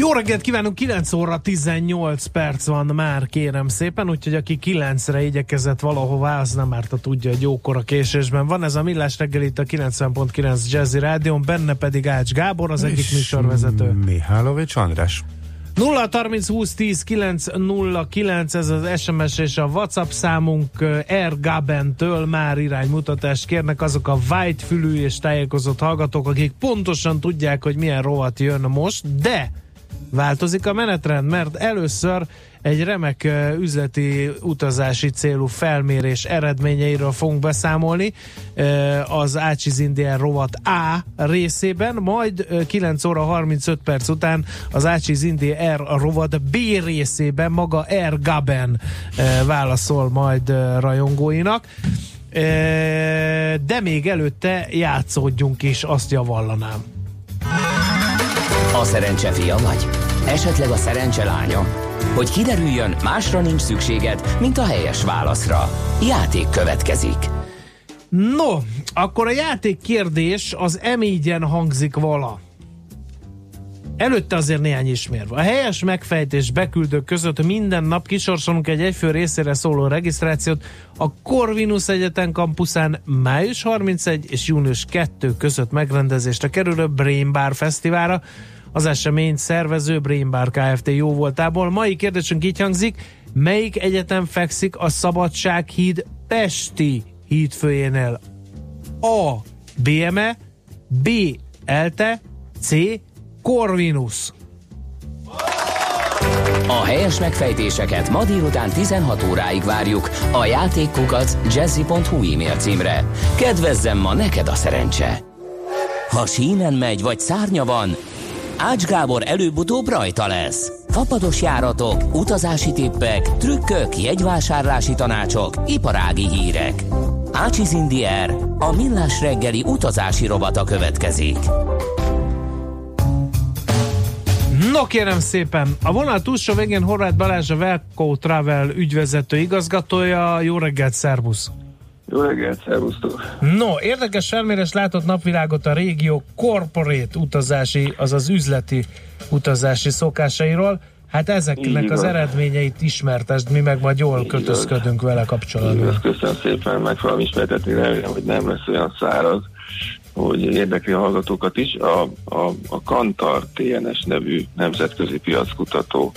Jó reggelt kívánunk, 9 óra 18 perc van már, kérem szépen, úgyhogy aki 9-re igyekezett valahová, az nem árt tudja, hogy jókora késésben van. Ez a Millás reggel itt a 90.9 Jazzy Rádion, benne pedig Ács Gábor, az egyik műsorvezető. Mihálovics András. 0 30 20 10 909, ez az SMS és a WhatsApp számunk R. Gabentől már iránymutatást kérnek azok a white fülű és tájékozott hallgatók, akik pontosan tudják, hogy milyen rovat jön most, de változik a menetrend, mert először egy remek üzleti utazási célú felmérés eredményeiről fogunk beszámolni az Ácsiz Indian rovat A részében, majd 9 óra 35 perc után az Ácsiz Indian R rovat B részében maga R Gaben válaszol majd rajongóinak de még előtte játszódjunk is, azt javallanám. A szerencse fia vagy? Esetleg a szerencse lánya? Hogy kiderüljön, másra nincs szükséged, mint a helyes válaszra. Játék következik. No, akkor a játék kérdés az emígyen hangzik vala. Előtte azért néhány ismérve. A helyes megfejtés beküldők között minden nap kisorsolunk egy egyfő részére szóló regisztrációt a Corvinus Egyetem kampuszán május 31 és június 2 között megrendezésre kerülő Brain Bar Fesztiválra, az esemény szervező Brain Bar Kft. jó voltából. Mai kérdésünk így hangzik, melyik egyetem fekszik a Szabadsághíd Pesti hídfőjénél? A. BME B. ELTE C. Corvinus a helyes megfejtéseket ma délután 16 óráig várjuk a játékkukat jazzy.hu e-mail címre. Kedvezzem ma neked a szerencse! Ha sínen megy vagy szárnya van, Ács Gábor előbb-utóbb rajta lesz. Fapados járatok, utazási tippek, trükkök, jegyvásárlási tanácsok, iparági hírek. Ácsiz Indier, a millás reggeli utazási robata következik. No kérem szépen, a vonal túlsó végén Horváth Balázs a Velco Travel ügyvezető igazgatója. Jó reggelt, szervusz! Jó reggelt, szervusztok! No, érdekes felmérés látott napvilágot a régió corporate utazási, azaz üzleti utazási szokásairól. Hát ezeknek az eredményeit ismertesd, mi meg majd jól kötözködünk vele kapcsolatban. Köszönöm szépen, meg fogom ismertetni, remélem, hogy nem lesz olyan száraz, hogy érdekli a hallgatókat is. A, a, a Kantar TNS nevű nemzetközi piackutató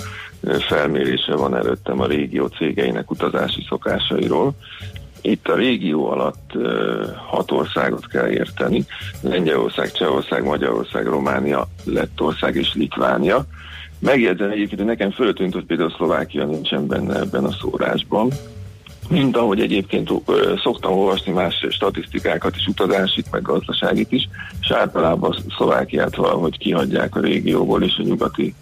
felmérése van előttem a régió cégeinek utazási szokásairól. Itt a régió alatt hat országot kell érteni, Lengyelország, Csehország, Magyarország, Románia, Lettország és Litvánia. Megjegyzem egyébként, hogy nekem föltűnt, hogy például Szlovákia nincsen benne ebben a szórásban, mint ahogy egyébként szoktam olvasni más statisztikákat is, utazásit, meg gazdaságit is, és általában Szlovákiát valahogy kihagyják a régióból és a nyugati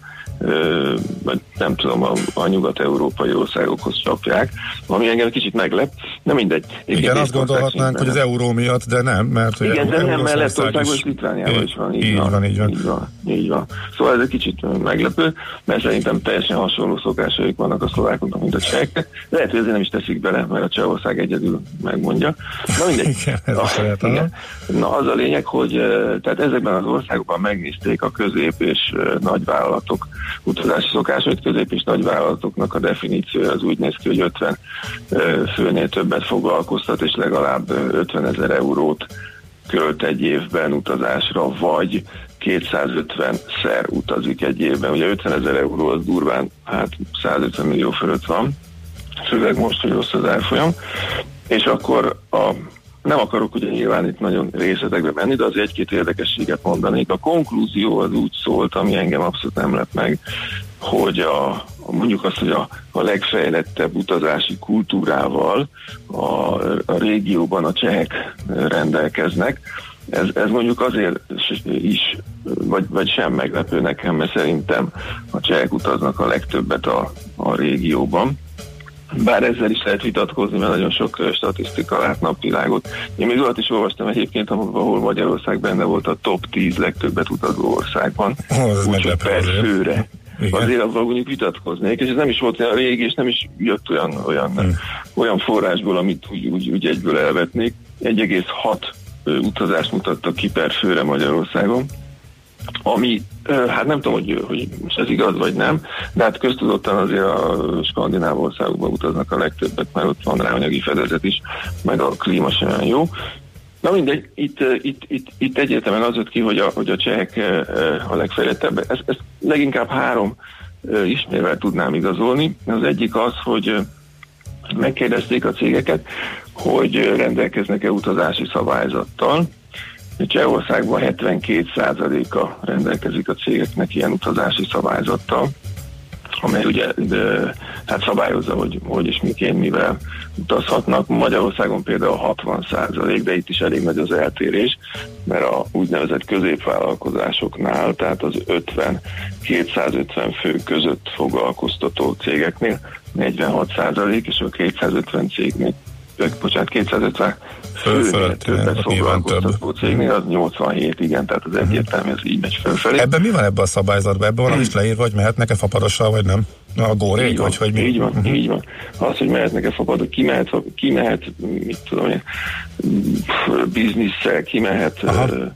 nem tudom, a, a nyugat-európai országokhoz csapják, ami engem kicsit meglep, nem mindegy. Én Igen, azt gondolhatnánk, hogy az euró miatt, de nem, mert Igen, de nem, mert Lettországos is... Litvániában is van. Így, így van, van, így van. Így van, így van. Szóval ez egy kicsit meglepő, mert szerintem teljesen hasonló szokásaik vannak a szlovákoknak, mint a csehek. Lehet, hogy ezért nem is teszik bele, mert a Csehország egyedül megmondja. Na mindegy. Igen, ez a igen. Na az a lényeg, hogy tehát ezekben az országokban megnézték a közép és nagyvállalatok utazási szokásait közép és nagyvállalatoknak a definíciója az úgy néz ki, hogy 50 főnél többet foglalkoztat, és legalább 50 ezer eurót költ egy évben utazásra, vagy 250-szer utazik egy évben. Ugye 50 ezer euró az durván, hát 150 millió fölött van, főleg most, hogy rossz az elfolyam. És akkor a nem akarok ugye nyilván itt nagyon részletekbe menni, de az egy-két érdekességet mondanék. A konklúzió az úgy szólt, ami engem abszolút nem lett meg, hogy a, mondjuk azt, hogy a, a legfejlettebb utazási kultúrával a, a régióban a csehek rendelkeznek. Ez, ez mondjuk azért is vagy, vagy sem meglepő nekem, mert szerintem a csehek utaznak a legtöbbet a, a régióban. Bár ezzel is lehet vitatkozni, mert nagyon sok statisztika lát napvilágot. Én még olyat is olvastam egyébként, ahol Magyarország benne volt a top 10 legtöbbet utazó országban. Úgyhogy per főre. Igen. Azért azzal mondjuk vitatkoznék, és ez nem is volt olyan régi, és nem is jött olyan, olyan, hmm. olyan forrásból, amit úgy, úgy, úgy egyből elvetnék. 1,6 utazást mutattak ki per főre Magyarországon ami, hát nem tudom, hogy, hogy ez igaz vagy nem, de hát köztudottan azért a skandináv országokban utaznak a legtöbbet, mert ott van rá anyagi fedezet is, meg a klíma sem olyan jó. Na mindegy, itt, itt, itt, itt egyértelműen az jött ki, hogy a, hogy a csehek a legfejlettebb. Ezt, ezt leginkább három ismérvel tudnám igazolni. Az egyik az, hogy megkérdezték a cégeket, hogy rendelkeznek-e utazási szabályzattal, Csehországban 72%-a rendelkezik a cégeknek ilyen utazási szabályzattal, amely ugye de, hát szabályozza, hogy hogy és miként mivel utazhatnak. Magyarországon például 60 százalék, de itt is elég nagy az eltérés, mert a úgynevezett középvállalkozásoknál, tehát az 50-250 fő között foglalkoztató cégeknél 46 százalék, és a 250 cégnél bocsánat, 250 főnél többet foglalkoztató cégnél, az 87, igen, tehát az egyértelmű, ez így megy fölfelé. Ebben mi van ebben a szabályzatban? Ebben van is leírva, hogy mehetnek-e fapadossal, vagy nem? A górék, vagy hogy mi? Így van, uh-huh. így van. Az, hogy mehetnek-e fapadok, ki mehet, ki mehet, mit tudom én, bizniszsel, ki mehet, uh,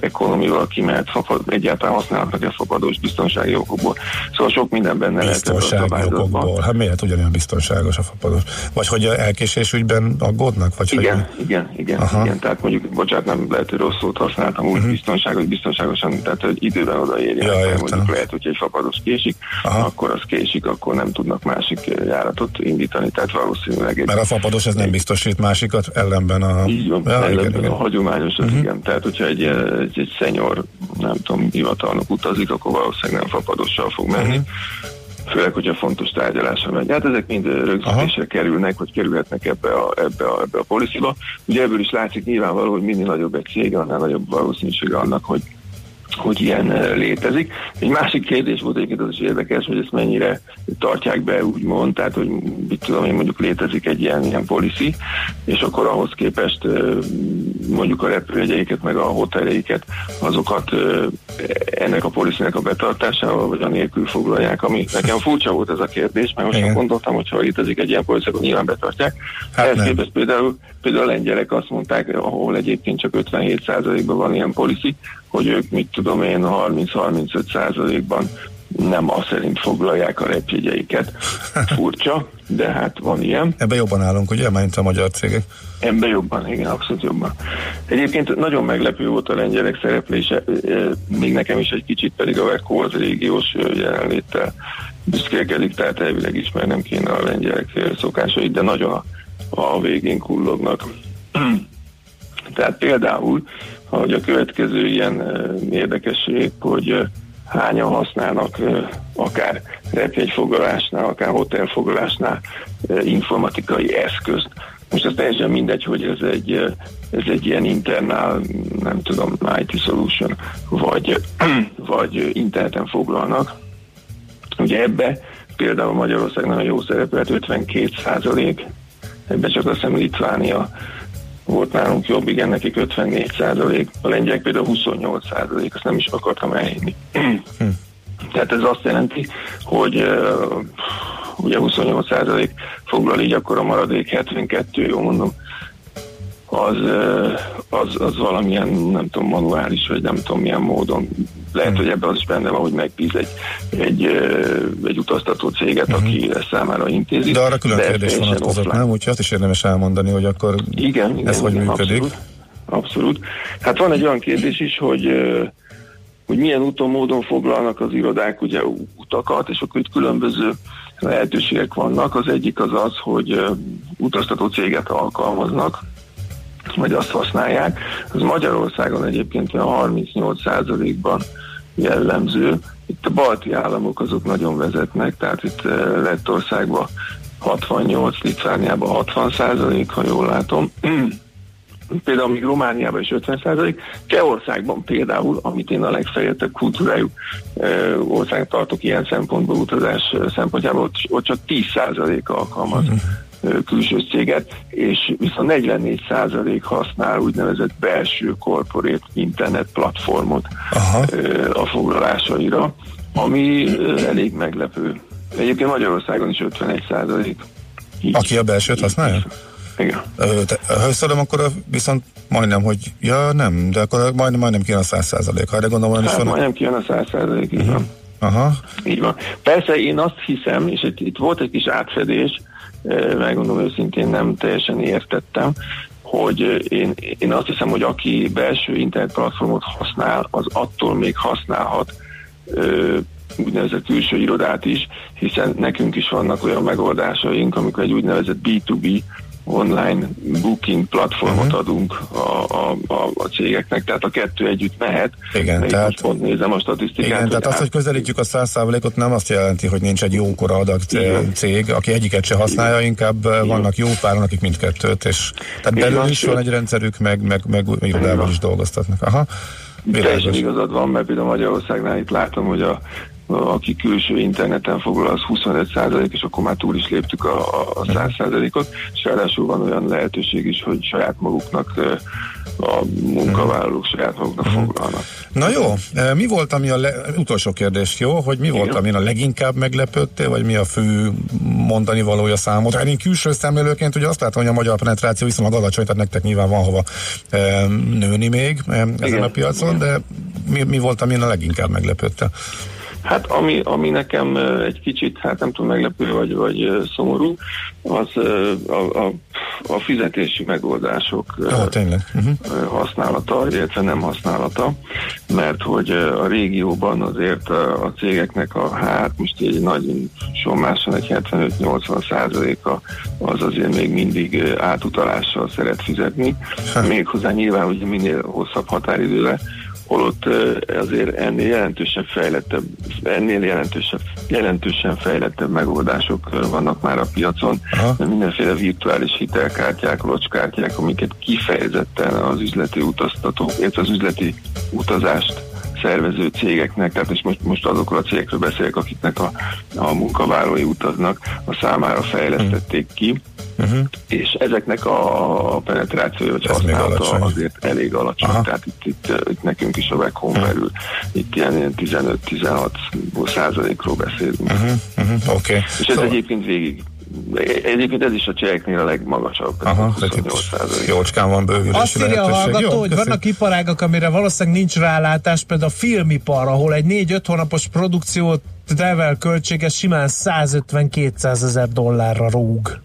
ekonomival kimehet, fapad, egyáltalán használhatnak-e fapadós biztonsági okokból. Szóval sok minden benne lehet. Biztonsági okokból. Hát miért ugyanilyen biztonságos a fapadós? Vagy hogy elkésés ügyben aggódnak? Vagy igen, hogy... igen, igen, Aha. igen. Tehát mondjuk, bocsánat, nem lehet, hogy rossz szót használtam, úgy uh-huh. biztonságos, biztonságosan, tehát hogy időben odaérjen. Ja, mondjuk lehet, hogy egy fapados késik, Aha. akkor az késik, akkor nem tudnak másik járatot indítani, tehát valószínűleg egy... Mert a fapados ez nem biztosít másikat ellenben a... Így van, ja, ellenben igen, igen. a hagyományos uh-huh. igen. Tehát, hogyha egy egy, egy szenyor, nem tudom, hivatalnok utazik, akkor valószínűleg nem fapadossal fog menni. Uh-huh főleg, hogyha fontos tárgyalásra megy. Hát ezek mind rögzítésre kerülnek, vagy kerülhetnek ebbe a, ebbe a, ebbe a policyba. Ugye ebből is látszik nyilvánvaló, hogy minél nagyobb egy cég, annál nagyobb valószínűsége annak, hogy hogy ilyen eh, létezik. Egy másik kérdés volt egyébként az is érdekes, hogy ezt mennyire tartják be, úgymond, tehát hogy mit tudom én, mondjuk létezik egy ilyen, ilyen policy, és akkor ahhoz képest eh, mondjuk a repülőjegyeiket, meg a hoteljeiket, azokat eh, ennek a policynek a betartásával, vagy a nélkül foglalják, ami nekem furcsa volt ez a kérdés, mert most gondoltam, hogy ha létezik egy ilyen policy, akkor nyilván betartják. Hát Ehhez képest például, például a lengyelek azt mondták, ahol egyébként csak 57%-ban van ilyen policy, hogy ők mit tudom én 30-35 százalékban nem azt szerint foglalják a repjegyeiket. Furcsa, de hát van ilyen. Ebben jobban állunk, ugye, mint a magyar cégek? Ebben jobban, igen, abszolút jobban. Egyébként nagyon meglepő volt a lengyelek szereplése, még nekem is egy kicsit pedig a Vekó az régiós jelenléttel büszkélkedik, tehát elvileg ismernem kéne a lengyelek szokásait, de nagyon a, a végén kullognak. tehát például hogy a következő ilyen érdekesség, hogy hányan használnak akár repjegyfoglalásnál, akár hotelfoglalásnál informatikai eszközt. Most ez teljesen mindegy, hogy ez egy, ez egy ilyen internál, nem tudom, IT solution, vagy, vagy interneten foglalnak. Ugye ebbe például Magyarország nagyon jó szerepelt, 52 százalék, ebbe csak azt hiszem Litvánia volt nálunk jobb, igen, nekik 54 százalék, a lengyelek például 28 százalék, azt nem is akartam elhinni. Hm. Tehát ez azt jelenti, hogy uh, ugye 28 százalék foglal így, akkor a maradék 72, jó mondom, az, az, az valamilyen, nem tudom, manuális, vagy nem tudom milyen módon lehet, hogy ebben az is benne van, hogy megbíz egy, egy, egy utaztató céget, uh-huh. aki ezt számára intézi. De arra külön de kérdés vonatkozott, nem? Úgyhogy azt is érdemes elmondani, hogy akkor igen, igen, ez igen, hogy igen, működik. Abszolút, abszolút. Hát van egy olyan kérdés is, hogy hogy milyen úton, módon foglalnak az irodák ugye utakat, és akkor itt különböző lehetőségek vannak. Az egyik az az, hogy utaztató céget alkalmaznak, vagy azt használják. Az Magyarországon egyébként 38%-ban jellemző. Itt a balti államok azok nagyon vezetnek, tehát itt eh, Lettországban 68, Litvániában 60 százalék, ha jól látom. például még Romániában is 50 Csehországban például, amit én a legfejlettebb kultúrájú országnak tartok ilyen szempontból, utazás szempontjából, ott, ott csak 10 alkalmaz uh-huh. Külső céget, és viszont 44 használ úgynevezett belső korporét internet platformot Aha. a foglalásaira, ami elég meglepő. Egyébként Magyarországon is 51 százalék. Aki a belsőt használja? Igen. Ha összeadom, akkor viszont majdnem, hogy ja nem, de akkor majdnem, majdnem kijön a száz százalék. Ha erre gondolom, hát, is van. majdnem kijön a száz százalék, így uh-huh. van. Aha. Így van. Persze én azt hiszem, és itt, itt volt egy kis átfedés, megmondom őszintén nem teljesen értettem, hogy én, én azt hiszem, hogy aki belső internetplatformot használ, az attól még használhat úgynevezett külső irodát is, hiszen nekünk is vannak olyan megoldásaink, amikor egy úgynevezett B2B online booking platformot uh-huh. adunk a, a, a, a cégeknek, tehát a kettő együtt mehet. Igen, tehát, most pont nézem a statisztikát. Igen, tehát az, hogy közelítjük a száz százalékot nem azt jelenti, hogy nincs egy jókora adag cég, aki egyiket se használja, inkább Igen. vannak jó páran, akik mindkettőt, és tehát belül is van egy rendszerük, meg, meg, meg irodában is dolgoztatnak. Aha. Teljesen igazad van, mert például Magyarországnál itt látom, hogy a aki külső interneten foglal, az 25 százalék, és akkor már túl is léptük a, a 100 százalékot, és ráadásul van olyan lehetőség is, hogy saját maguknak a munkavállalók saját maguknak uh-huh. foglalnak. Na jó, mi volt, ami a le... utolsó kérdés, jó, hogy mi Igen. volt, ami a leginkább meglepődtél, vagy mi a fő mondani valója számot? Hát én külső szemlélőként ugye azt látom, hogy a magyar penetráció viszonylag alacsony, tehát nektek nyilván van hova nőni még ezen Igen. a piacon, Igen. de mi, mi volt, ami a leginkább meglepődte? Hát ami, ami nekem egy kicsit, hát nem tudom, meglepő vagy, vagy szomorú, az a, a, a fizetési megoldások oh, uh-huh. használata, illetve nem használata, mert hogy a régióban azért a, cégeknek a, hát most egy nagy sommáson egy 75-80 százaléka az azért még mindig átutalással szeret fizetni, méghozzá nyilván, hogy minél hosszabb határidőre, holott azért ennél jelentősebb fejlettebb, ennél jelentősebb, jelentősen fejlettebb megoldások vannak már a piacon. Aha. Mindenféle virtuális hitelkártyák, locskártyák, amiket kifejezetten az üzleti utaztató, illetve az üzleti utazást szervező cégeknek, tehát és most, most azokról a cégekről beszélek, akiknek a, a munkavállalói utaznak, a számára fejlesztették ki, uh-huh. és ezeknek a penetrációja, vagy használata azért elég alacsony, Aha. tehát itt, itt, itt nekünk is a Vecom uh-huh. belül itt ilyen, ilyen 15-16 százalékról beszélünk. Uh-huh. Uh-huh. Okay. És ez szóval... egyébként végig Egyébként ez is a cseheknél a legmagasabb. Aha, jócskán van bővülés. Azt írja a hallgató, Jó, hogy köszön. vannak iparágak, amire valószínűleg nincs rálátás, például a filmipar, ahol egy 4-5 hónapos produkciót travel költsége simán 150-200 ezer dollárra rúg.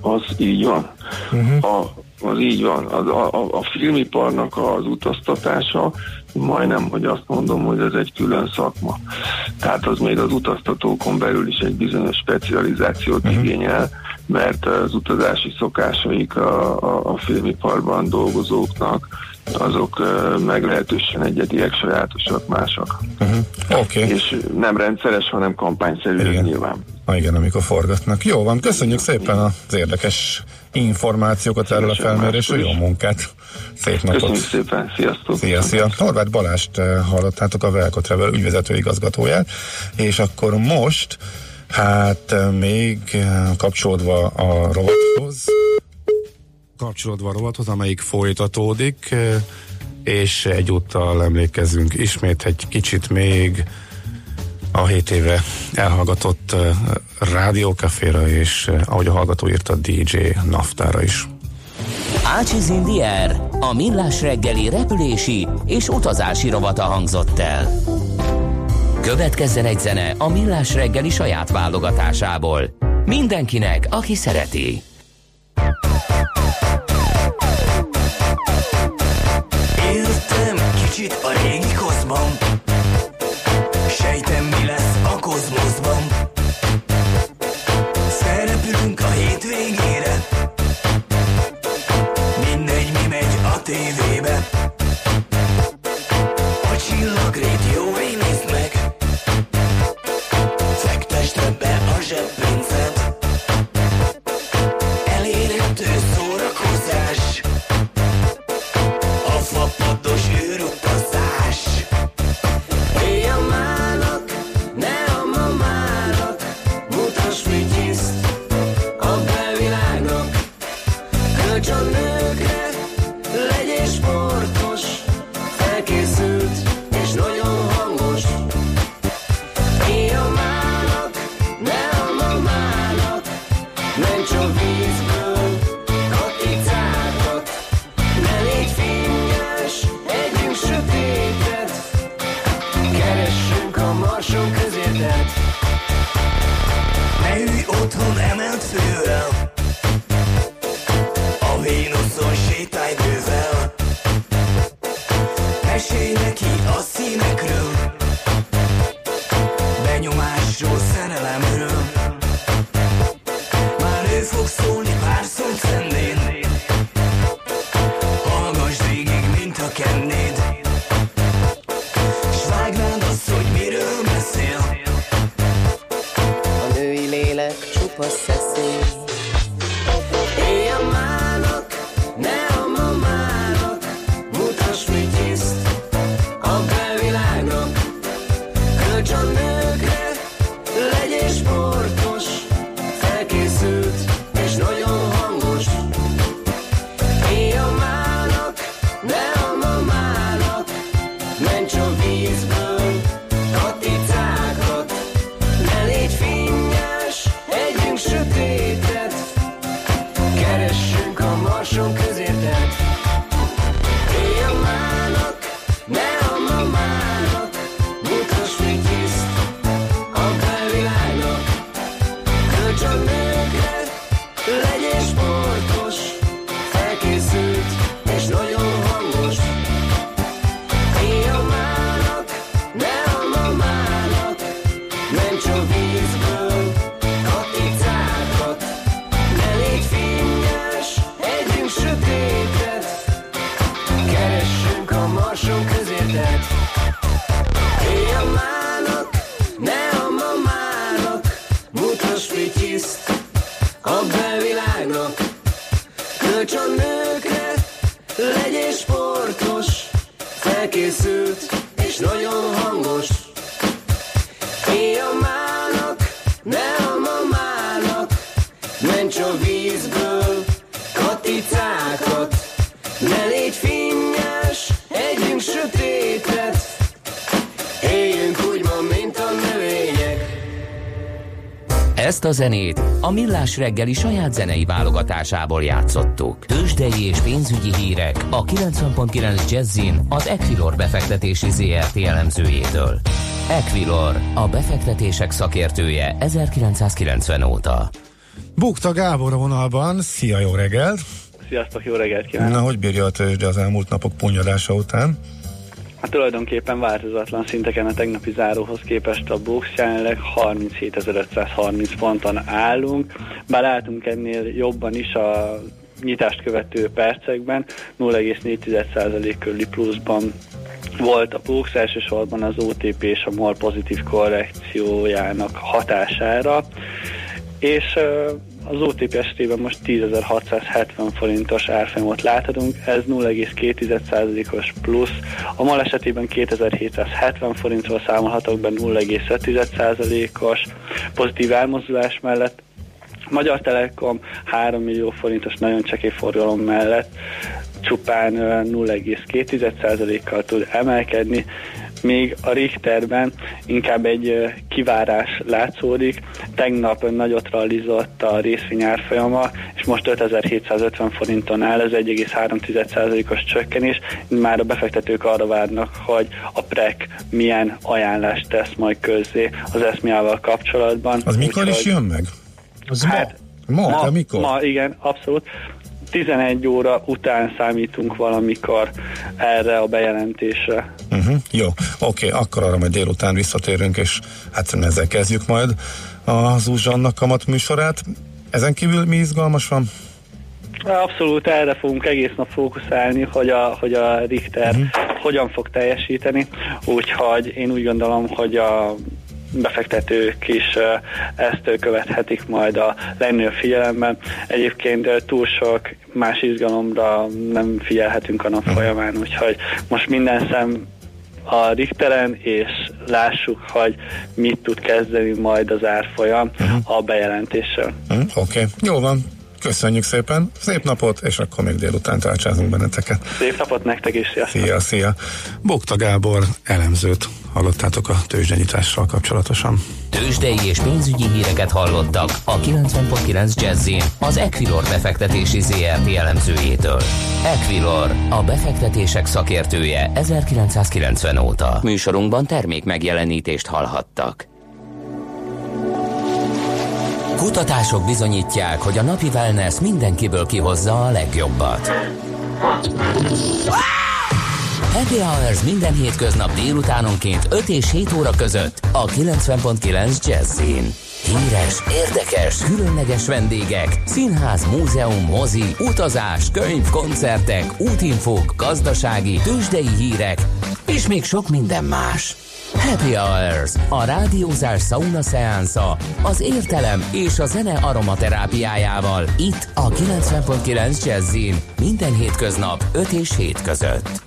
Az így van. Uh-huh. A, az így van. A, a, a filmiparnak az utaztatása, majdnem, hogy azt mondom, hogy ez egy külön szakma. Tehát az még az utaztatókon belül is egy bizonyos specializációt uh-huh. igényel, mert az utazási szokásaik a, a, a filmiparban dolgozóknak azok uh, meglehetősen egyediek, sajátosak, másak. Uh-huh. Okay. És nem rendszeres, hanem kampányszerű nyilván. Ah, igen, amikor forgatnak. Jó van, köszönjük szépen az érdekes információkat erről a felmérésről, jó munkát, szép napot! Köszönjük szépen, sziasztok! Szia, szia! Horváth Balást eh, hallottátok a Velko Travel ügyvezető igazgatóját, és akkor most, hát eh, még eh, kapcsolódva a rovathoz, kapcsolódva a rovathoz, amelyik folytatódik, és egyúttal emlékezünk ismét egy kicsit még a 7 éve elhallgatott rádiókaféra, és ahogy a hallgató írta, DJ Naftára is. Ácsiz Indier, a millás reggeli repülési és utazási rovata hangzott el. Következzen egy zene a millás reggeli saját válogatásából. Mindenkinek, aki szereti. Éltem kicsit a régi koszban Sejtem mi lesz a kozmoszban. Szerepülünk a hétvégére készült Ezt a zenét a Millás reggeli saját zenei válogatásából játszottuk. Tőzsdei és pénzügyi hírek a 90.9 Jazzin az Equilor befektetési ZRT elemzőjétől. Equilor, a befektetések szakértője 1990 óta. Bukta Gábor a vonalban, szia, jó reggelt! Sziasztok, jó reggelt kívánok! Na, hogy bírja a tőzsde az elmúlt napok punyadása után? Hát tulajdonképpen változatlan szinteken a tegnapi záróhoz képest a Bux jelenleg 37.530 ponton állunk, bár álltunk ennél jobban is a nyitást követő percekben, 0,4% körüli pluszban volt a Bux, elsősorban az OTP és a MOL pozitív korrekciójának hatására, és az OTP esetében most 10.670 forintos árfolyamot láthatunk, ez 0,2%-os plusz. A MOL esetében 2770 forintról számolhatok be 0,5%-os pozitív elmozdulás mellett. Magyar Telekom 3 millió forintos nagyon csekély forgalom mellett csupán 0,2%-kal tud emelkedni, még a Richterben inkább egy kivárás látszódik. Tegnap nagyot realizott a részvény árfolyama, és most 5750 forinton áll, ez 1,3%-os csökkenés. Már a befektetők arra várnak, hogy a PREC milyen ajánlást tesz majd közzé az eszmiával kapcsolatban. Az mikor is jön meg? Az Hát, Ma, ma, de mikor? ma, igen, abszolút. 11 óra után számítunk valamikor erre a bejelentésre. Uh-huh, jó, oké, akkor arra majd délután visszatérünk, és hát ezzel kezdjük majd az Uzsannak kamat műsorát. Ezen kívül mi izgalmas van? Abszolút erre fogunk egész nap fókuszálni, hogy a, hogy a Richter uh-huh. hogyan fog teljesíteni, úgyhogy én úgy gondolom, hogy a befektetők is ezt követhetik majd a legnagyobb figyelemben. Egyébként túl sok más izgalomra nem figyelhetünk a nap Mhm. folyamán, úgyhogy most minden szem a Richteren, és lássuk, hogy mit tud kezdeni majd az árfolyam Mhm. a bejelentéssel. Uh, oké, jó van. Köszönjük szépen, szép napot, és akkor még délután tárcsázunk benneteket. Szép napot nektek is, sziasztok! Szia, szia. Bokta Gábor elemzőt hallottátok a tőzsdenyitással kapcsolatosan. Tőzsdei és pénzügyi híreket hallottak a 90.9 Jazzin az Equilor befektetési ZRT elemzőjétől. Equilor, a befektetések szakértője 1990 óta. Műsorunkban termék megjelenítést hallhattak. Kutatások bizonyítják, hogy a napi wellness mindenkiből kihozza a legjobbat. Happy Hours minden hétköznap délutánonként 5 és 7 óra között a 90.9 Jazzin. Híres, érdekes, különleges vendégek, színház, múzeum, mozi, utazás, könyv, koncertek, útinfók, gazdasági, tőzsdei hírek, és még sok minden más. Happy Hours, a rádiózás sauna szeánsza, az értelem és a zene aromaterápiájával. Itt a 90.9 Jazzin, minden hétköznap 5 és 7 között.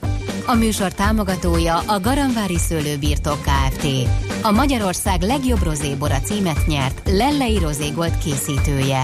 A műsor támogatója a Garamvári Szőlőbirtok Kft. A Magyarország legjobb rozébora címet nyert Lellei Rozégold készítője.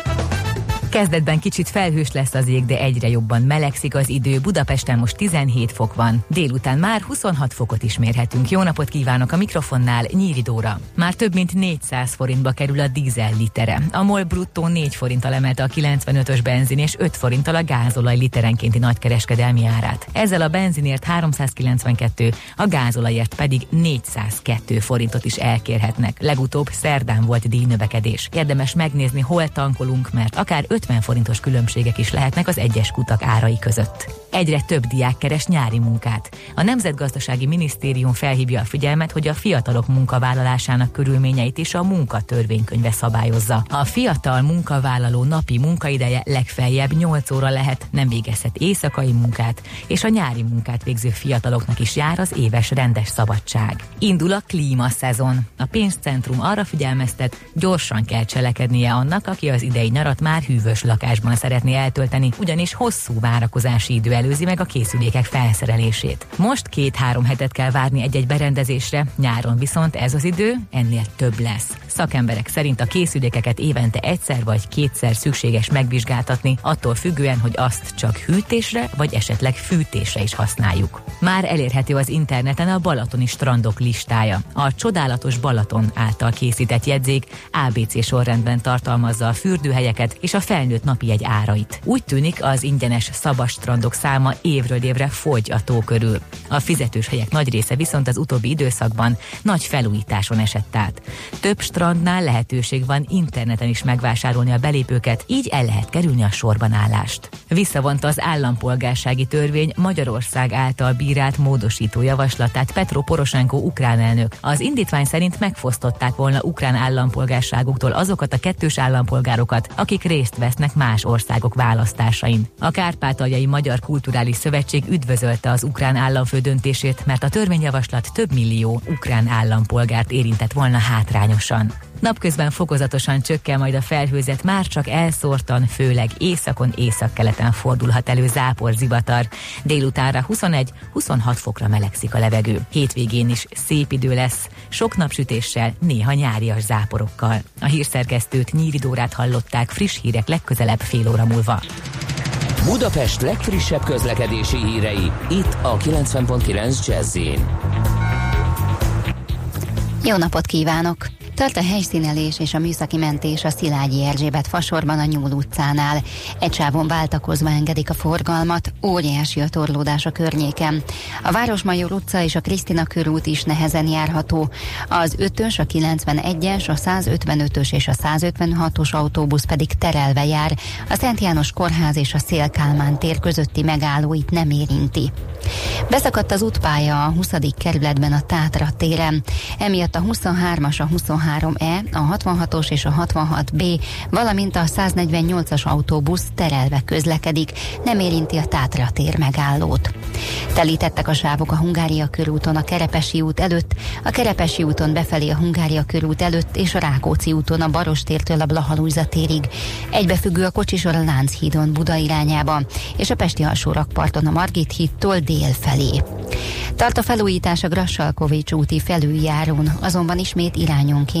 Kezdetben kicsit felhős lesz az ég, de egyre jobban melegszik az idő. Budapesten most 17 fok van. Délután már 26 fokot is mérhetünk. Jó napot kívánok a mikrofonnál, Nyíri Dóra. Már több mint 400 forintba kerül a dízel litere. A MOL bruttó 4 forinttal emelte a 95-ös benzin és 5 forinttal a gázolaj literenkénti nagykereskedelmi árát. Ezzel a benzinért 392, a gázolajért pedig 402 forintot is elkérhetnek. Legutóbb szerdán volt díjnövekedés. Érdemes megnézni, hol tankolunk, mert akár 50 forintos különbségek is lehetnek az egyes kutak árai között. Egyre több diák keres nyári munkát. A Nemzetgazdasági Minisztérium felhívja a figyelmet, hogy a fiatalok munkavállalásának körülményeit is a munkatörvénykönyve szabályozza. A fiatal munkavállaló napi munkaideje legfeljebb 8 óra lehet, nem végezhet éjszakai munkát, és a nyári munkát végző fiataloknak is jár az éves rendes szabadság. Indul a klímaszezon. A pénzcentrum arra figyelmeztet, gyorsan kell cselekednie annak, aki az idei nyarat már hűvös lakásban szeretné eltölteni, ugyanis hosszú várakozási idő előzi meg a készülékek felszerelését. Most két-három hetet kell várni egy-egy berendezésre, nyáron viszont ez az idő ennél több lesz. Szakemberek szerint a készülékeket évente egyszer vagy kétszer szükséges megvizsgáltatni, attól függően, hogy azt csak hűtésre vagy esetleg fűtésre is használjuk. Már elérhető az interneten a balatoni strandok listája. A csodálatos Balaton által készített jegyzék ABC sorrendben tartalmazza a fürdőhelyeket és a felnőtt napi egy árait. Úgy tűnik, az ingyenes szabas strandok száma évről évre fogy a tó körül. A fizetős helyek nagy része viszont az utóbbi időszakban nagy felújításon esett át. Több strandnál lehetőség van interneten is megvásárolni a belépőket, így el lehet kerülni a sorban állást. Visszavonta az állampolgársági törvény Magyarország által bírált módosító javaslatát Petro Poroshenko ukrán elnök. Az indítvány szerint megfosztották volna ukrán állampolgárságuktól azokat a kettős állampolgárokat, akik részt vesznek más országok választásain. A Kárpátaljai Magyar Kulturális Szövetség üdvözölte az ukrán államfő döntését, mert a törvényjavaslat több millió ukrán állampolgárt érintett volna hátrányosan. Napközben fokozatosan csökken majd a felhőzet, már csak elszórtan, főleg északon, északkeleten fordulhat elő zápor, zivatar. Délutánra 21-26 fokra melegszik a levegő. Hétvégén is szép idő lesz, sok napsütéssel, néha nyárias záporokkal. A hírszerkesztőt Nyíridórát hallották friss hírek legközelebb fél óra múlva. Budapest legfrissebb közlekedési hírei, itt a 90.9 jazz Jó napot kívánok! Tart a helyszínelés és a műszaki mentés a Szilágyi Erzsébet fasorban a Nyúl utcánál. Egy sávon váltakozva engedik a forgalmat, óriási a torlódás a környéken. A Városmajor utca és a Krisztina körút is nehezen járható. Az 5-ös, a 91-es, a 155-ös és a 156-os autóbusz pedig terelve jár. A Szent János Kórház és a Szélkálmán tér közötti megállóit nem érinti. Beszakadt az útpálya a 20. kerületben a Tátra téren. Emiatt a 23-as, a 23E, a 66-os és a 66B, valamint a 148-as autóbusz terelve közlekedik, nem érinti a Tátra tér megállót. Telítettek a sávok a Hungária körúton a Kerepesi út előtt, a Kerepesi úton befelé a Hungária körút előtt és a Rákóczi úton a Barostértől a Blahalújza térig. Egybefüggő a kocsisor a Lánchídon Buda irányába, és a Pesti alsórakparton a Margit hídtól dél felé. Tart a felújítás a Grassalkovics úti felüljárón, azonban ismét irányonként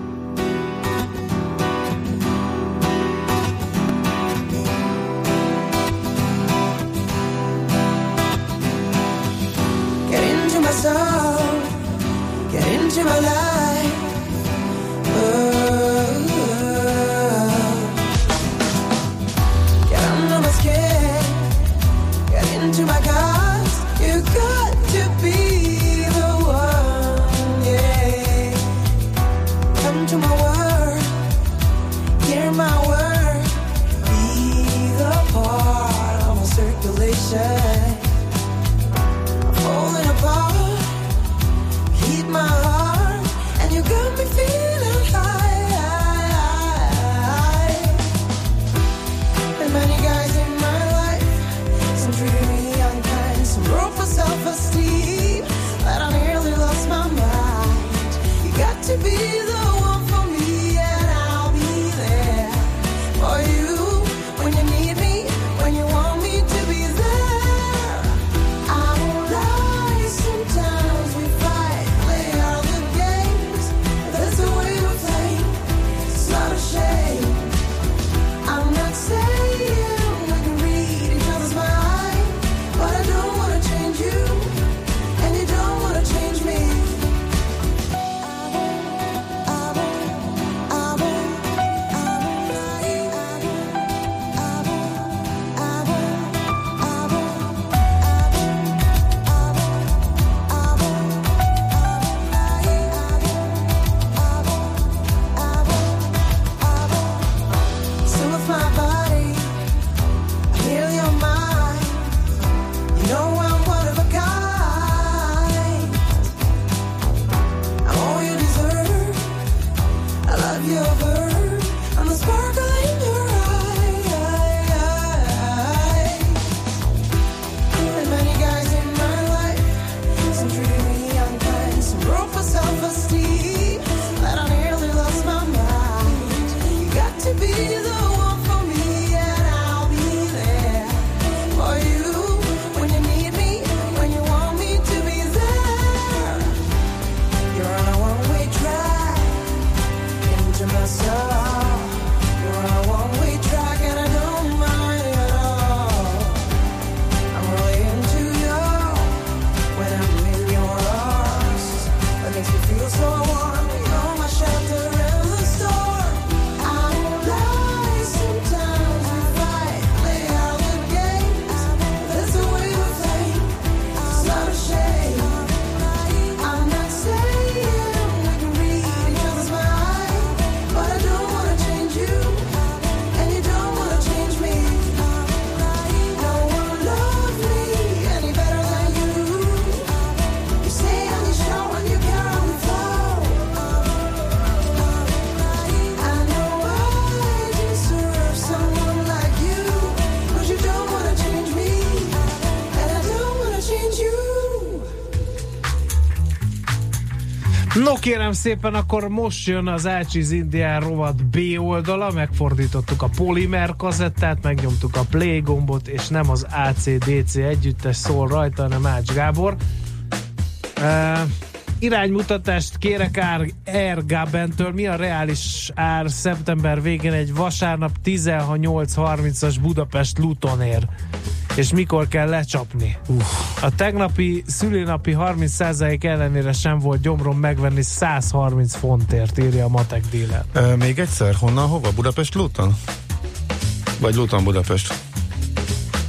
Kérem szépen, akkor most jön az Ácsiz Indián rovat B oldala, megfordítottuk a polimer kazettát, megnyomtuk a play gombot, és nem az ACDC együttes szól rajta, hanem Ács Gábor. Uh, iránymutatást kérek ár R. Gabentől. Mi a reális ár szeptember végén egy vasárnap 16.830-as Budapest Lutonér? És mikor kell lecsapni? Uff. A tegnapi szülinapi 30% ellenére sem volt gyomrom megvenni 130 fontért, írja a matek díler. E, még egyszer, honnan, hova? Budapest Luton? Vagy Luton Budapest?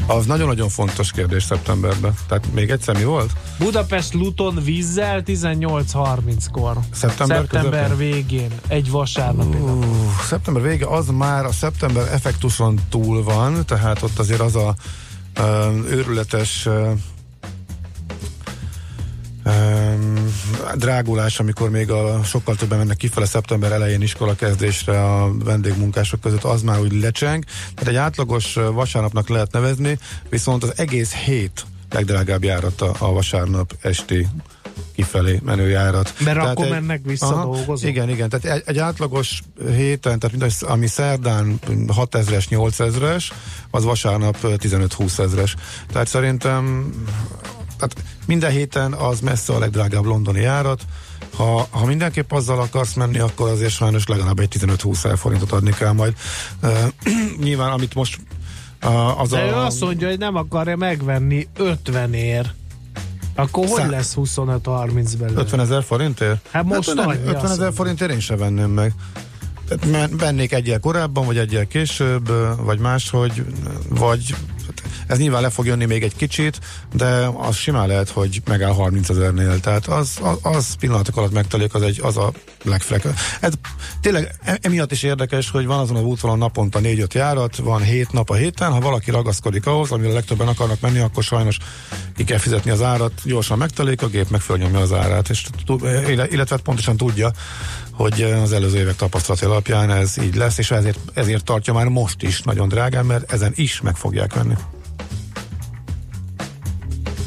Az nagyon-nagyon fontos kérdés szeptemberben. Tehát még egyszer mi volt? Budapest Luton vízzel 18.30-kor. Szeptember Szeptember végén, egy vasárnapi nap. Uh, szeptember vége, az már a szeptember effektuson túl van, tehát ott azért az a őrületes drágulás, amikor még a sokkal többen mennek kifele szeptember elején iskola kezdésre a vendégmunkások között, az már úgy lecseng. Tehát egy átlagos vasárnapnak lehet nevezni, viszont az egész hét legdrágább járata a vasárnap esti kifelé menő járat. Mert akkor mennek vissza aha, dolgozók. Igen, igen, tehát egy, egy átlagos héten, tehát mind, az- ami szerdán 6000-es, 8000-es, az vasárnap 15-20 ezres. Tehát szerintem tehát minden héten az messze a legdrágább londoni járat, ha, ha mindenképp azzal akarsz menni, akkor azért sajnos legalább egy 15-20 ezer forintot adni kell majd. Uh, nyilván, amit most uh, az De ő a... azt mondja, hogy nem akarja megvenni 50 ér. Akkor hogy Szá- lesz 25-30 belőle? 50 ezer forintért? Hát most nem, annyi, 50 azt ezer forintért én sem venném meg. Vennék egyel korábban, vagy egyel később, vagy máshogy, vagy ez nyilván le fog jönni még egy kicsit, de az simán lehet, hogy megáll 30 ezernél. Tehát az, az, az pillanatok alatt megtelik, az, egy, az a legflek. Ez tényleg e- emiatt is érdekes, hogy van azon a útvonalon naponta 4-5 járat, van 7 nap a héten, ha valaki ragaszkodik ahhoz, amire legtöbben akarnak menni, akkor sajnos ki kell fizetni az árat, gyorsan megtelik, a gép meg az árát, és illetve pontosan tudja, hogy az előző évek tapasztalati alapján ez így lesz, és ezért, ezért tartja már most is nagyon drágán, mert ezen is meg fogják venni.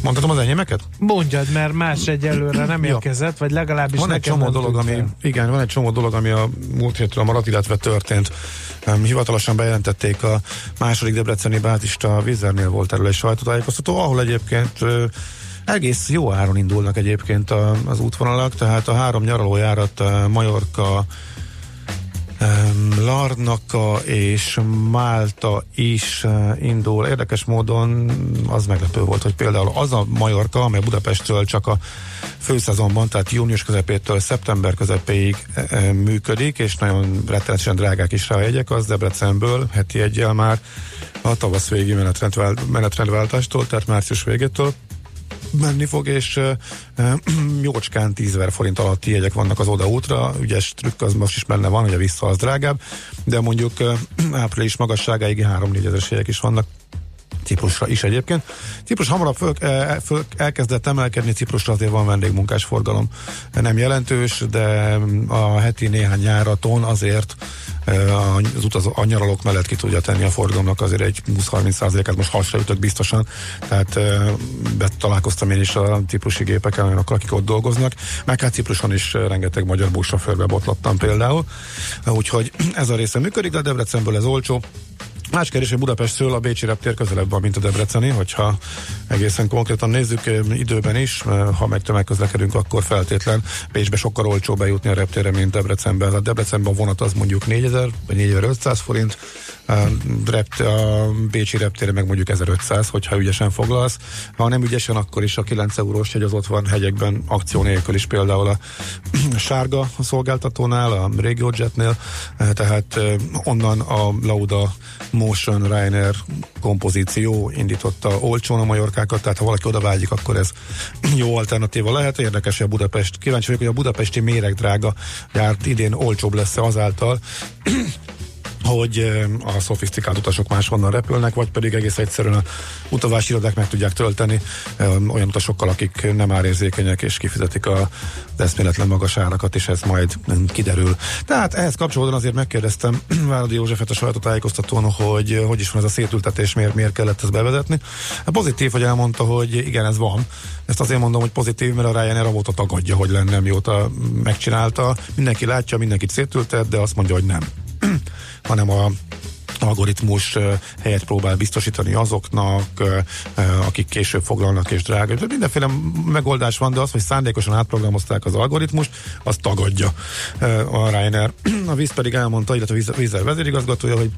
Mondhatom az enyémeket? Mondjad, mert más egyelőre nem érkezett, vagy legalábbis van egy csomó dolog, ami, fel. igen, van egy csomó dolog, ami a múlt hétről maradt, illetve történt. Um, hivatalosan bejelentették a második debreceni bázista Vizernél volt erről egy sajtótájékoztató, ahol egyébként ö, egész jó áron indulnak egyébként az útvonalak, tehát a három nyaralójárat uh, Majorka, Larnaka és Málta is uh, indul. Érdekes módon az meglepő volt, hogy például az a Majorka, amely Budapestről csak a főszezonban, tehát június közepétől szeptember közepéig uh, működik, és nagyon rettenetesen drágák is rá a jegyek, az Debrecenből heti egyel már a tavasz végi menetrendvál- menetrendváltástól, tehát március végétől menni fog, és jócskán 10 ezer forint alatti jegyek vannak az oda-útra, ügyes trükk az most is benne van, hogy a vissza az drágább, de mondjuk április magasságáig 3-4 ezeres jegyek is vannak. Ciprusra is egyébként. Ciprus hamarabb föl, eh, föl, elkezdett emelkedni, Ciprusra azért van vendégmunkás forgalom. Nem jelentős, de a heti néhány járaton azért eh, az utazó, a nyaralók mellett ki tudja tenni a forgalomnak azért egy 20-30%-át, most hasra ütök biztosan, tehát eh, találkoztam én is a ciprusi gépeken, olyanokkal, akik ott dolgoznak, meg hát Cipruson is rengeteg magyar buszsofőrbe botlottam például, úgyhogy ez a része működik, de Debrecenből ez olcsó, Más kérdés, hogy Budapestről a Bécsi reptér közelebb van, mint a Debreceni, hogyha egészen konkrétan nézzük ö, időben is, ö, ha meg tömegközlekedünk, akkor feltétlen Bécsbe sokkal olcsóbb bejutni a reptérre, mint Debrecenben. A Debrecenben a vonat az mondjuk 4000 vagy 4500 forint, rept, a Bécsi reptére meg mondjuk 1500, hogyha ügyesen foglalsz. Ha nem ügyesen, akkor is a 9 eurós jegy az ott van hegyekben akció nélkül is, például a sárga szolgáltatónál, a RegioJetnél, eh, tehát eh, onnan a Lauda Motion Ryanair kompozíció indította olcsón a majorkákat, tehát ha valaki oda vágyik, akkor ez jó alternatíva lehet. Érdekes, hogy a Budapest, kíváncsi vagyok, hogy a budapesti méregdrága járt idén olcsóbb lesz azáltal, hogy a szofisztikált utasok máshonnan repülnek, vagy pedig egész egyszerűen a utavási irodák meg tudják tölteni olyan utasokkal, akik nem árérzékenyek, és kifizetik az eszméletlen magas árakat, és ez majd kiderül. Tehát ehhez kapcsolódóan azért megkérdeztem Váradi Józsefet a sajtótájékoztatón, hogy hogy is van ez a szétültetés, miért, miért kellett ezt bevezetni. Hát pozitív, hogy elmondta, hogy igen, ez van. Ezt azért mondom, hogy pozitív, mert a Ryanair avóta tagadja, hogy lenne, mióta megcsinálta. Mindenki látja, mindenkit szétültet, de azt mondja, hogy nem hanem a algoritmus helyet próbál biztosítani azoknak, akik később foglalnak és drága. Tehát Mindenféle megoldás van, de az, hogy szándékosan átprogramozták az algoritmust, azt tagadja a Ryanair. A víz pedig elmondta, illetve a víz- vízzel vezérigazgatója, hogy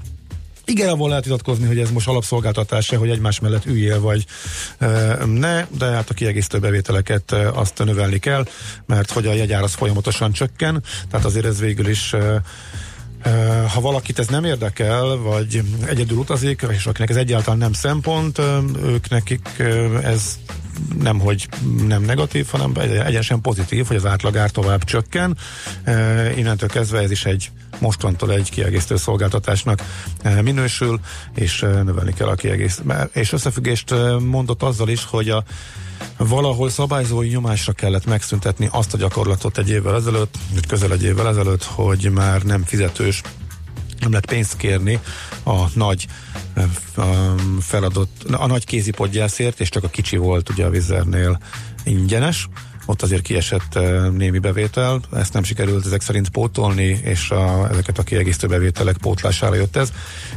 igen, abból lehet vitatkozni, hogy ez most alapszolgáltatás hogy egymás mellett üljél, vagy e, ne, de hát a kiegészítő bevételeket e, azt növelni kell, mert hogy a jegyár az folyamatosan csökken, tehát azért ez végül is e, ha valakit ez nem érdekel, vagy egyedül utazik, és akinek ez egyáltalán nem szempont, ők nekik ez nem, hogy nem negatív, hanem egyenesen pozitív, hogy az átlagár tovább csökken. Innentől kezdve ez is egy mostantól egy kiegészítő szolgáltatásnak minősül, és növelni kell a kiegész. És összefüggést mondott azzal is, hogy a valahol szabályzói nyomásra kellett megszüntetni azt a gyakorlatot egy évvel ezelőtt, vagy közel egy évvel ezelőtt, hogy már nem fizetős nem lehet pénzt kérni a nagy ö, feladott, a nagy kézipodgyászért, és csak a kicsi volt ugye a vizernél ingyenes, ott azért kiesett eh, némi bevétel, ezt nem sikerült ezek szerint pótolni, és a, ezeket a kiegészítő bevételek pótlására jött ez.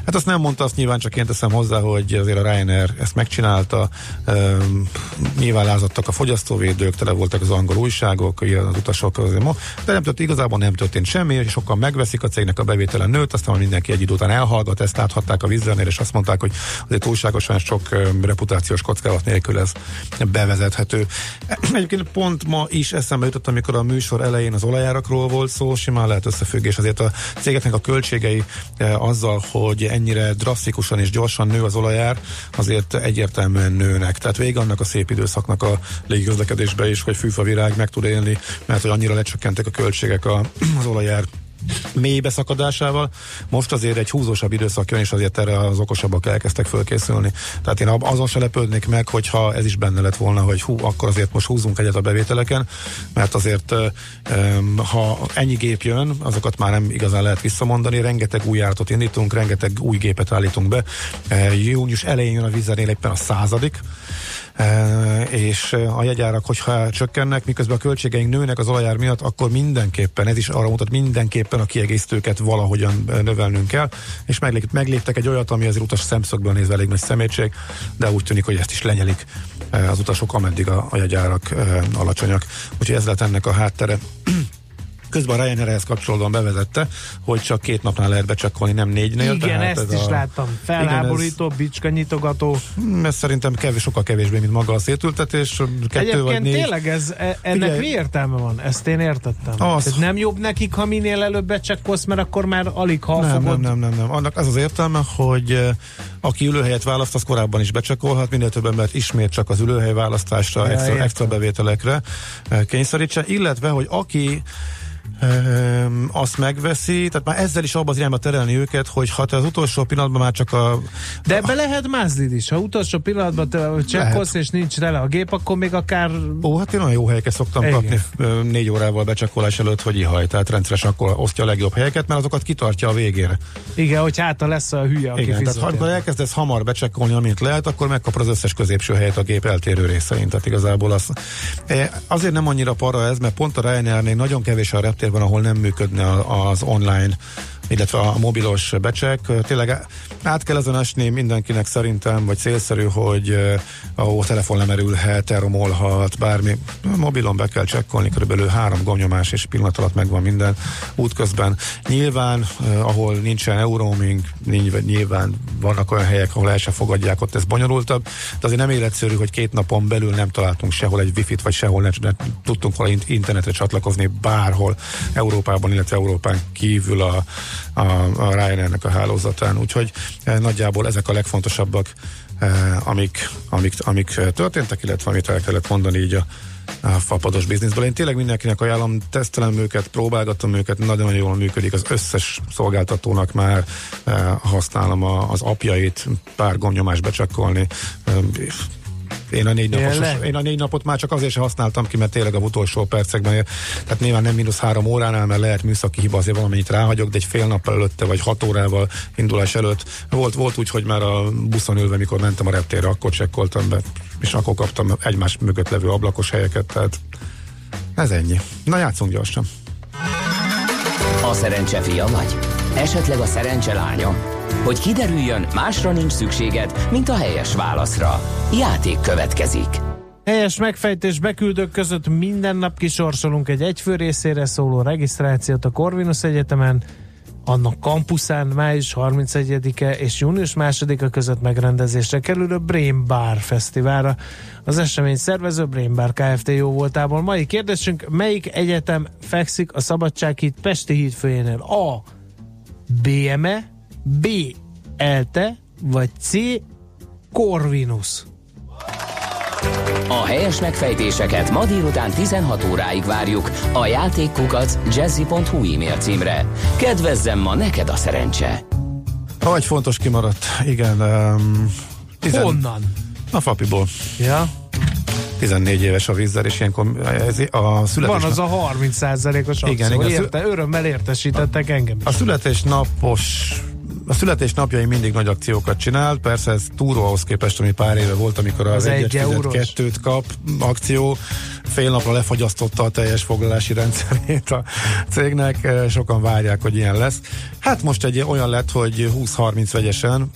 Hát azt nem mondta, azt nyilván csak én teszem hozzá, hogy azért a Ryanair ezt megcsinálta, um, nyilván lázadtak a fogyasztóvédők, tele voltak az angol újságok, az utasok, azért, de nem történt, igazából nem történt semmi, és sokan megveszik a cégnek a bevétele nőtt, aztán mindenki egy idő után elhallgat, ezt áthatták a vízzelnél, és azt mondták, hogy azért túlságosan sok um, reputációs kockázat nélkül ez bevezethető. Egyébként pont ma is eszembe jutott, amikor a műsor elején az olajárakról volt szó, simán lehet összefüggés. Azért a cégeknek a költségei eh, azzal, hogy ennyire drasztikusan és gyorsan nő az olajár, azért egyértelműen nőnek. Tehát vége annak a szép időszaknak a légiközlekedésbe is, hogy fűfavirág meg tud élni, mert hogy annyira lecsökkentek a költségek a, az olajár mély beszakadásával. Most azért egy húzósabb időszak jön, és azért erre az okosabbak elkezdtek fölkészülni. Tehát én azon se lepődnék meg, hogyha ez is benne lett volna, hogy hú, akkor azért most húzunk egyet a bevételeken, mert azért ha ennyi gép jön, azokat már nem igazán lehet visszamondani, rengeteg új járatot indítunk, rengeteg új gépet állítunk be. Június elején jön a vízernél éppen a századik, és a jegyárak, hogyha csökkennek, miközben a költségeink nőnek az olajár miatt, akkor mindenképpen, ez is arra mutat, mindenképpen a kiegészítőket valahogyan növelnünk kell, és meglép, megléptek egy olyat, ami azért utas szemszögből nézve elég nagy szemétség, de úgy tűnik, hogy ezt is lenyelik az utasok, ameddig a, a jegyárak alacsonyak. Úgyhogy ez lett ennek a háttere. Közben a Ryanair ehhez kapcsolódóan bevezette, hogy csak két napnál lehet becsekkolni, nem négynél. Igen, ezt ez is a, láttam. Felháborító, bicska nyitogató. Hmm, Ez szerintem kevés, sokkal kevésbé, mint maga a szétültetés. Kettő vagy Egyébként négy. tényleg ez, e- ennek Figyelj. mi értelme van? Ezt én értettem. Az. Tehát nem jobb nekik, ha minél előbb becsekkolsz, mert akkor már alig ha nem, fogod. nem, nem, nem, nem. Annak az az értelme, hogy eh, aki ülőhelyet választ, az korábban is becsekolhat, minél több embert ismét csak az ülőhely választásra, Ja, extra, értem. extra bevételekre eh, kényszerítsen, illetve, hogy aki azt megveszi, tehát már ezzel is abba az irányba terelni őket, hogy ha te az utolsó pillanatban már csak a De ebbe lehet mázlid is. Ha utolsó pillanatban te csekkolsz, és nincs tele a gép, akkor még akár... Ó, hát én olyan jó helyeket szoktam Igen. kapni négy órával becsekkolás előtt, hogy ihaj, tehát rendszeresen akkor osztja a legjobb helyeket, mert azokat kitartja a végére. Igen, hogy hátra lesz a hülye, aki Igen, tehát fizet ha amikor elkezdesz hamar becsekkolni, amint lehet, akkor megkapod az összes középső helyet a gép eltérő részein. Tehát igazából az, eh, azért nem annyira para ez, mert pont a Ryanairnél nagyon kevés a reptér van, ahol nem működne az online illetve a mobilos becsek. Tényleg át kell ezen esni mindenkinek szerintem, vagy célszerű, hogy eh, ahol telefon lemerülhet, elromolhat, bármi. A mobilon be kell csekkolni, körülbelül három gomnyomás és pillanat alatt megvan minden útközben. Nyilván, eh, ahol nincsen euroaming, nyilván vannak olyan helyek, ahol el se fogadják, ott ez bonyolultabb, de azért nem életszerű, hogy két napon belül nem találtunk sehol egy wifi-t, vagy sehol nem, nem tudtunk valahogy internetre csatlakozni bárhol Európában, illetve Európán kívül a, a, a Ryanairnek a hálózatán. Úgyhogy eh, nagyjából ezek a legfontosabbak, eh, amik, amik, amik eh, történtek, illetve amit el kellett mondani így a, a fapados bizniszből. Én tényleg mindenkinek ajánlom, tesztelem őket, próbálgatom őket, nagyon jól működik, az összes szolgáltatónak már eh, használom a, az apjait, pár gomnyomás becsekkolni, eh, én a, négy napos, én a négy napot már csak azért sem használtam ki, mert tényleg a utolsó percekben, tehát nyilván nem mínusz három óránál, mert lehet műszaki hiba, azért valamennyit ráhagyok, de egy fél nappal előtte, vagy hat órával indulás előtt volt, volt úgy, hogy már a buszon ülve, mikor mentem a reptérre, akkor csekkoltam be, és akkor kaptam egymás mögött levő ablakos helyeket, tehát ez ennyi. Na játszunk gyorsan. A szerencse fia vagy? Esetleg a szerencse lánya? Hogy kiderüljön, másra nincs szükséged, mint a helyes válaszra. Játék következik. Helyes megfejtés beküldők között minden nap kisorsolunk egy egyfő részére szóló regisztrációt a Corvinus Egyetemen, annak kampuszán május 31-e és június 2-a között megrendezésre kerülő Brain Bar Fesztiválra. Az esemény szervező Brain Bar Kft. jó voltából. Mai kérdésünk, melyik egyetem fekszik a Szabadsághíd Pesti híd főjénél? A. BME, B. ELTE, vagy C. Corvinus? A helyes megfejtéseket ma délután 16 óráig várjuk a játékkukac jazzy.hu e-mail címre. Kedvezzem ma neked a szerencse! Ha egy fontos kimaradt, igen. Um, tizen... Honnan? A Fapiból. Ja. 14 éves a vízzel, és ilyenkor ez a születés... Van az a 30 os Igen, igen, igen, Érte, örömmel értesítettek engem is. A születésnapos A születésnapjai mindig nagy akciókat csinál, persze ez túró ahhoz képest, ami pár éve volt, amikor az, Az egy egyet fizet eurós. kettőt kap akció, fél napra lefagyasztotta a teljes foglalási rendszerét a cégnek, sokan várják, hogy ilyen lesz. Hát most egy olyan lett, hogy 20-30 vegyesen,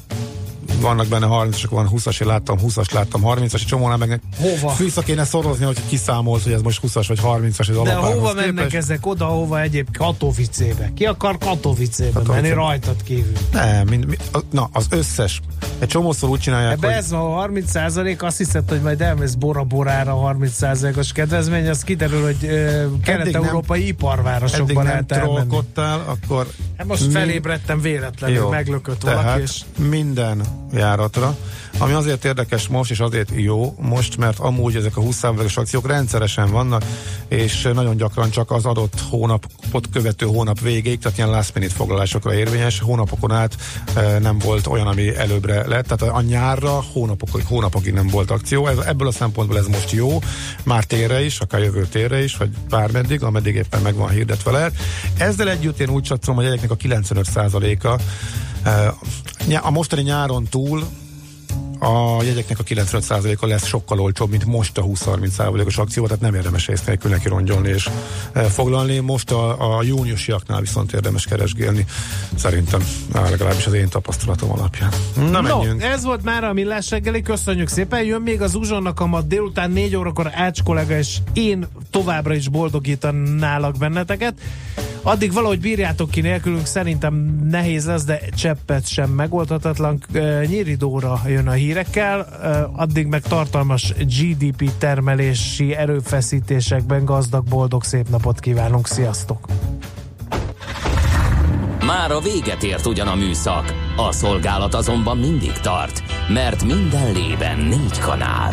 vannak benne 30-asok, van 20-as, én láttam 20-as, láttam 30-as, egy csomónál meg Hova? vissza kéne szorozni, hogy kiszámolt, hogy ez most 20-as vagy 30-as az De hova mennek képest. ezek oda, hova egyéb Katowicébe? Ki akar Katowicébe Katowice. menni rajtad kívül? Nem, mind, mi, a- na, az összes. Egy csomószor úgy csinálják, Ebbe hogy ez a 30 százalék, azt hiszed, hogy majd elmész Bora-Borára 30 százalékos kedvezmény, az kiderül, hogy ö, kelet-európai iparvárosokban lehet elmenni. akkor Hát most mi- felébredtem véletlenül, Jó. meglökött valaki, és minden járatra, ami azért érdekes most, és azért jó most, mert amúgy ezek a 20 százalékos akciók rendszeresen vannak, és nagyon gyakran csak az adott hónapot követő hónap végéig, tehát ilyen last minute foglalásokra érvényes, hónapokon át e, nem volt olyan, ami előbbre lett, tehát a nyárra hónapokig, hónapokig nem volt akció, ez, ebből a szempontból ez most jó, már térre is, akár jövő térre is, vagy bármeddig, ameddig éppen meg van hirdetve lehet. Ezzel együtt én úgy csatszom, hogy egyeknek a 95%-a e, nyá- a mostani nyáron túl a jegyeknek a 95%-a lesz sokkal olcsóbb, mint most a 20-30%-os akció, tehát nem érdemes részt nélkül neki rongyolni és foglalni. Most a, a júniusiaknál viszont érdemes keresgélni, szerintem, legalábbis az én tapasztalatom alapján. Na, No, menjünk. ez volt már a Millás reggeli, köszönjük szépen. Jön még az uzsonnak a ma délután 4 órakor Ács kollega, és én továbbra is boldogítanálak benneteket. Addig valahogy bírjátok ki nélkülünk, szerintem nehéz lesz, de cseppet sem megoldhatatlan. Nyíridóra jön a hírekkel, addig meg tartalmas GDP termelési erőfeszítésekben gazdag, boldog, szép napot kívánunk. Sziasztok! Már a véget ért ugyan a műszak, a szolgálat azonban mindig tart, mert minden lében négy kanál.